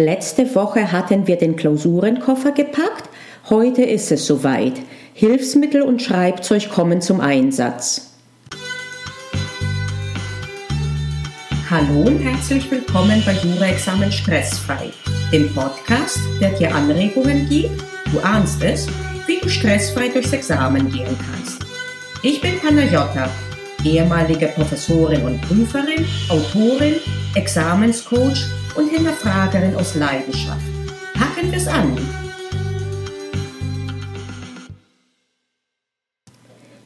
Letzte Woche hatten wir den Klausurenkoffer gepackt, heute ist es soweit. Hilfsmittel und Schreibzeug kommen zum Einsatz. Hallo und herzlich willkommen bei Jura-Examen Stressfrei, dem Podcast, der dir Anregungen gibt, du ahnst es, wie du stressfrei durchs Examen gehen kannst. Ich bin Panayota, ehemalige Professorin und Prüferin, Autorin, Examenscoach und Hinterfragerin aus Leidenschaft. Packen wir es an!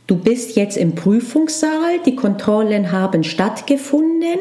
Du bist jetzt im Prüfungssaal, die Kontrollen haben stattgefunden.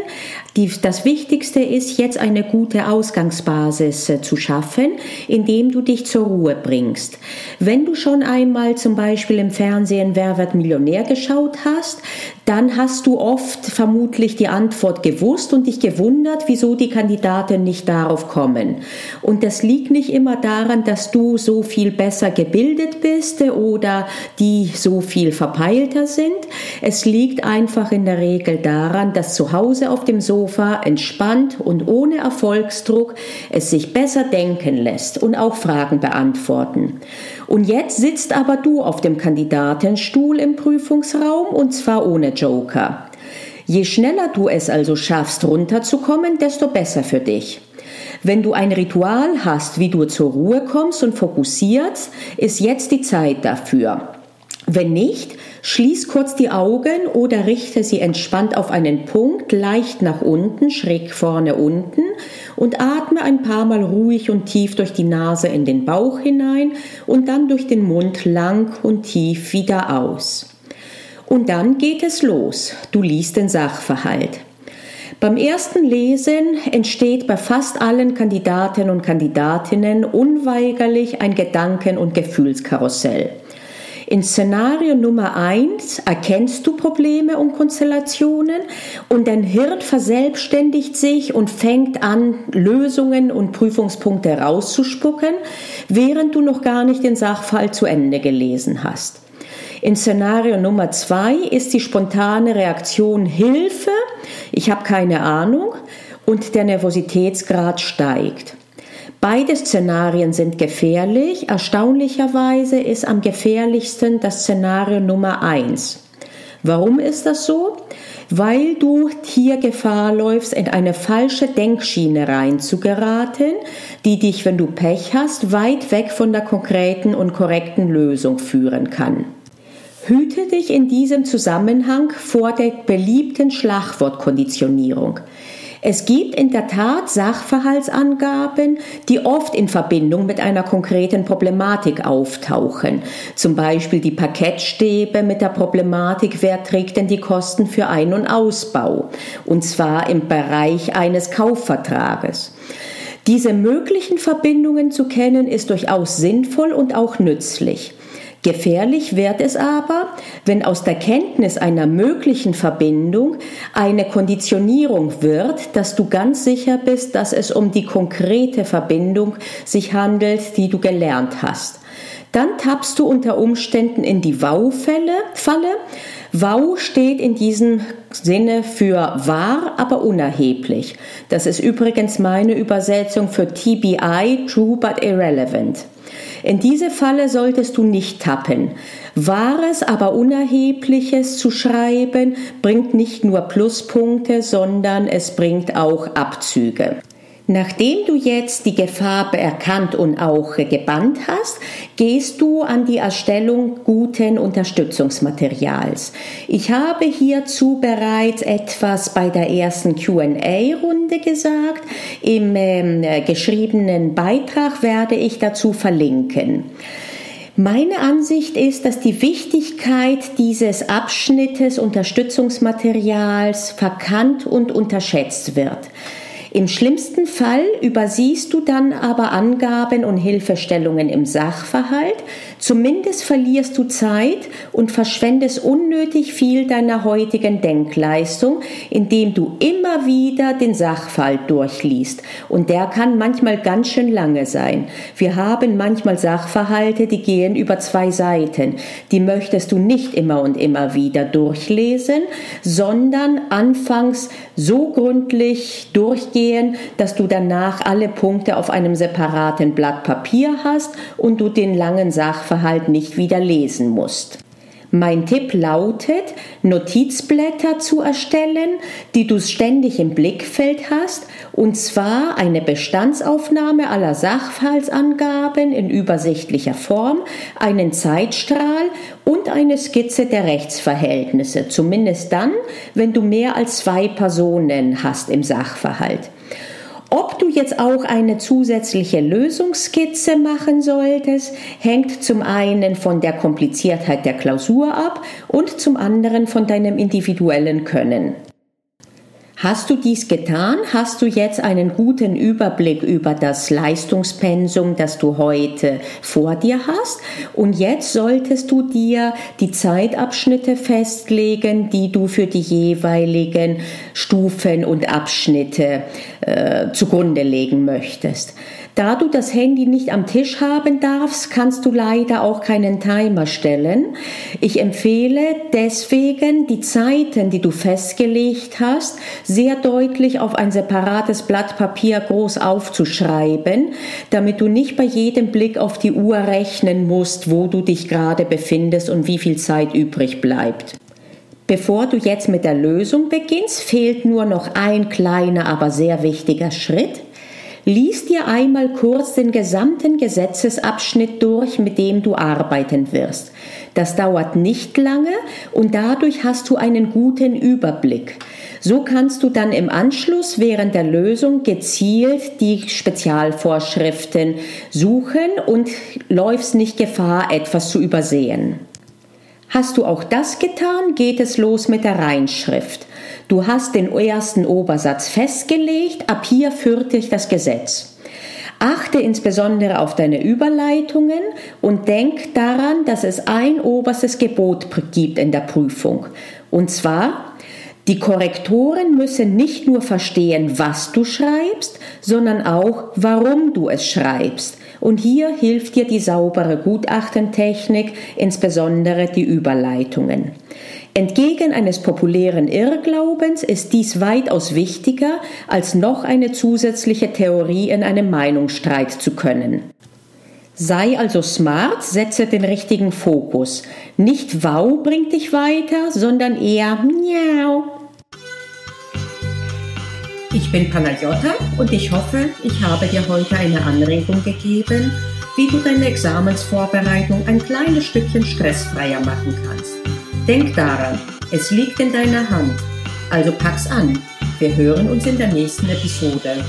Die, das Wichtigste ist jetzt eine gute Ausgangsbasis äh, zu schaffen, indem du dich zur Ruhe bringst. Wenn du schon einmal zum Beispiel im Fernsehen Wer wird Millionär geschaut hast, dann hast du oft vermutlich die Antwort gewusst und dich gewundert, wieso die Kandidaten nicht darauf kommen. Und das liegt nicht immer daran, dass du so viel besser gebildet bist oder die so viel verpeilter sind. Es liegt einfach in der Regel daran, dass zu Hause auf dem Sofa entspannt und ohne Erfolgsdruck es sich besser denken lässt und auch Fragen beantworten. Und jetzt sitzt aber du auf dem Kandidatenstuhl im Prüfungsraum und zwar ohne Joker. Je schneller du es also schaffst, runterzukommen, desto besser für dich. Wenn du ein Ritual hast, wie du zur Ruhe kommst und fokussierst, ist jetzt die Zeit dafür. Wenn nicht, schließ kurz die Augen oder richte sie entspannt auf einen Punkt, leicht nach unten, schräg vorne unten und atme ein paar Mal ruhig und tief durch die Nase in den Bauch hinein und dann durch den Mund lang und tief wieder aus. Und dann geht es los. Du liest den Sachverhalt. Beim ersten Lesen entsteht bei fast allen Kandidaten und Kandidatinnen unweigerlich ein Gedanken- und Gefühlskarussell. In Szenario Nummer eins erkennst du Probleme und Konstellationen und dein Hirn verselbstständigt sich und fängt an, Lösungen und Prüfungspunkte rauszuspucken, während du noch gar nicht den Sachfall zu Ende gelesen hast. In Szenario Nummer zwei ist die spontane Reaktion Hilfe, ich habe keine Ahnung und der Nervositätsgrad steigt. Beide Szenarien sind gefährlich. Erstaunlicherweise ist am gefährlichsten das Szenario Nummer eins. Warum ist das so? Weil du hier Gefahr läufst, in eine falsche Denkschiene reinzugeraten, die dich, wenn du Pech hast, weit weg von der konkreten und korrekten Lösung führen kann. Hüte dich in diesem Zusammenhang vor der beliebten Schlagwortkonditionierung. Es gibt in der Tat Sachverhaltsangaben, die oft in Verbindung mit einer konkreten Problematik auftauchen. Zum Beispiel die Parkettstäbe mit der Problematik, wer trägt denn die Kosten für Ein- und Ausbau? Und zwar im Bereich eines Kaufvertrages. Diese möglichen Verbindungen zu kennen ist durchaus sinnvoll und auch nützlich. Gefährlich wird es aber, wenn aus der Kenntnis einer möglichen Verbindung eine Konditionierung wird, dass du ganz sicher bist, dass es um die konkrete Verbindung sich handelt, die du gelernt hast. Dann tappst du unter Umständen in die Wow-Falle. Wow steht in diesem Sinne für wahr, aber unerheblich. Das ist übrigens meine Übersetzung für TBI, True but Irrelevant. In diese Falle solltest du nicht tappen. Wahres, aber Unerhebliches zu schreiben bringt nicht nur Pluspunkte, sondern es bringt auch Abzüge. Nachdem du jetzt die Gefahr erkannt und auch gebannt hast, gehst du an die Erstellung guten Unterstützungsmaterials. Ich habe hierzu bereits etwas bei der ersten QA-Runde gesagt. Im äh, geschriebenen Beitrag werde ich dazu verlinken. Meine Ansicht ist, dass die Wichtigkeit dieses Abschnittes Unterstützungsmaterials verkannt und unterschätzt wird. Im schlimmsten Fall übersiehst du dann aber Angaben und Hilfestellungen im Sachverhalt, zumindest verlierst du Zeit und verschwendest unnötig viel deiner heutigen Denkleistung, indem du immer wieder den Sachverhalt durchliest. Und der kann manchmal ganz schön lange sein. Wir haben manchmal Sachverhalte, die gehen über zwei Seiten. Die möchtest du nicht immer und immer wieder durchlesen, sondern anfangs so gründlich durchgehen, gehen, dass du danach alle Punkte auf einem separaten Blatt Papier hast und du den langen Sachverhalt nicht wieder lesen musst. Mein Tipp lautet, Notizblätter zu erstellen, die du ständig im Blickfeld hast, und zwar eine Bestandsaufnahme aller Sachverhaltsangaben in übersichtlicher Form, einen Zeitstrahl und eine Skizze der Rechtsverhältnisse, zumindest dann, wenn du mehr als zwei Personen hast im Sachverhalt. Ob du jetzt auch eine zusätzliche Lösungsskizze machen solltest, hängt zum einen von der Kompliziertheit der Klausur ab und zum anderen von deinem individuellen Können. Hast du dies getan? Hast du jetzt einen guten Überblick über das Leistungspensum, das du heute vor dir hast? Und jetzt solltest du dir die Zeitabschnitte festlegen, die du für die jeweiligen Stufen und Abschnitte äh, zugrunde legen möchtest. Da du das Handy nicht am Tisch haben darfst, kannst du leider auch keinen Timer stellen. Ich empfehle deswegen, die Zeiten, die du festgelegt hast, sehr deutlich auf ein separates Blatt Papier groß aufzuschreiben, damit du nicht bei jedem Blick auf die Uhr rechnen musst, wo du dich gerade befindest und wie viel Zeit übrig bleibt. Bevor du jetzt mit der Lösung beginnst, fehlt nur noch ein kleiner, aber sehr wichtiger Schritt. Lies dir einmal kurz den gesamten Gesetzesabschnitt durch, mit dem du arbeiten wirst. Das dauert nicht lange und dadurch hast du einen guten Überblick. So kannst du dann im Anschluss während der Lösung gezielt die Spezialvorschriften suchen und läufst nicht Gefahr, etwas zu übersehen. Hast du auch das getan, geht es los mit der Reinschrift. Du hast den ersten Obersatz festgelegt, ab hier führt dich das Gesetz. Achte insbesondere auf deine Überleitungen und denk daran, dass es ein oberstes Gebot gibt in der Prüfung. Und zwar, die Korrektoren müssen nicht nur verstehen, was du schreibst, sondern auch, warum du es schreibst. Und hier hilft dir die saubere Gutachtentechnik, insbesondere die Überleitungen. Entgegen eines populären Irrglaubens ist dies weitaus wichtiger, als noch eine zusätzliche Theorie in einem Meinungsstreit zu können. Sei also smart, setze den richtigen Fokus. Nicht wow bringt dich weiter, sondern eher miau. Ich bin Panagiotta und ich hoffe, ich habe dir heute eine Anregung gegeben, wie du deine Examensvorbereitung ein kleines Stückchen stressfreier machen kannst. Denk daran, es liegt in deiner Hand. Also pack's an. Wir hören uns in der nächsten Episode.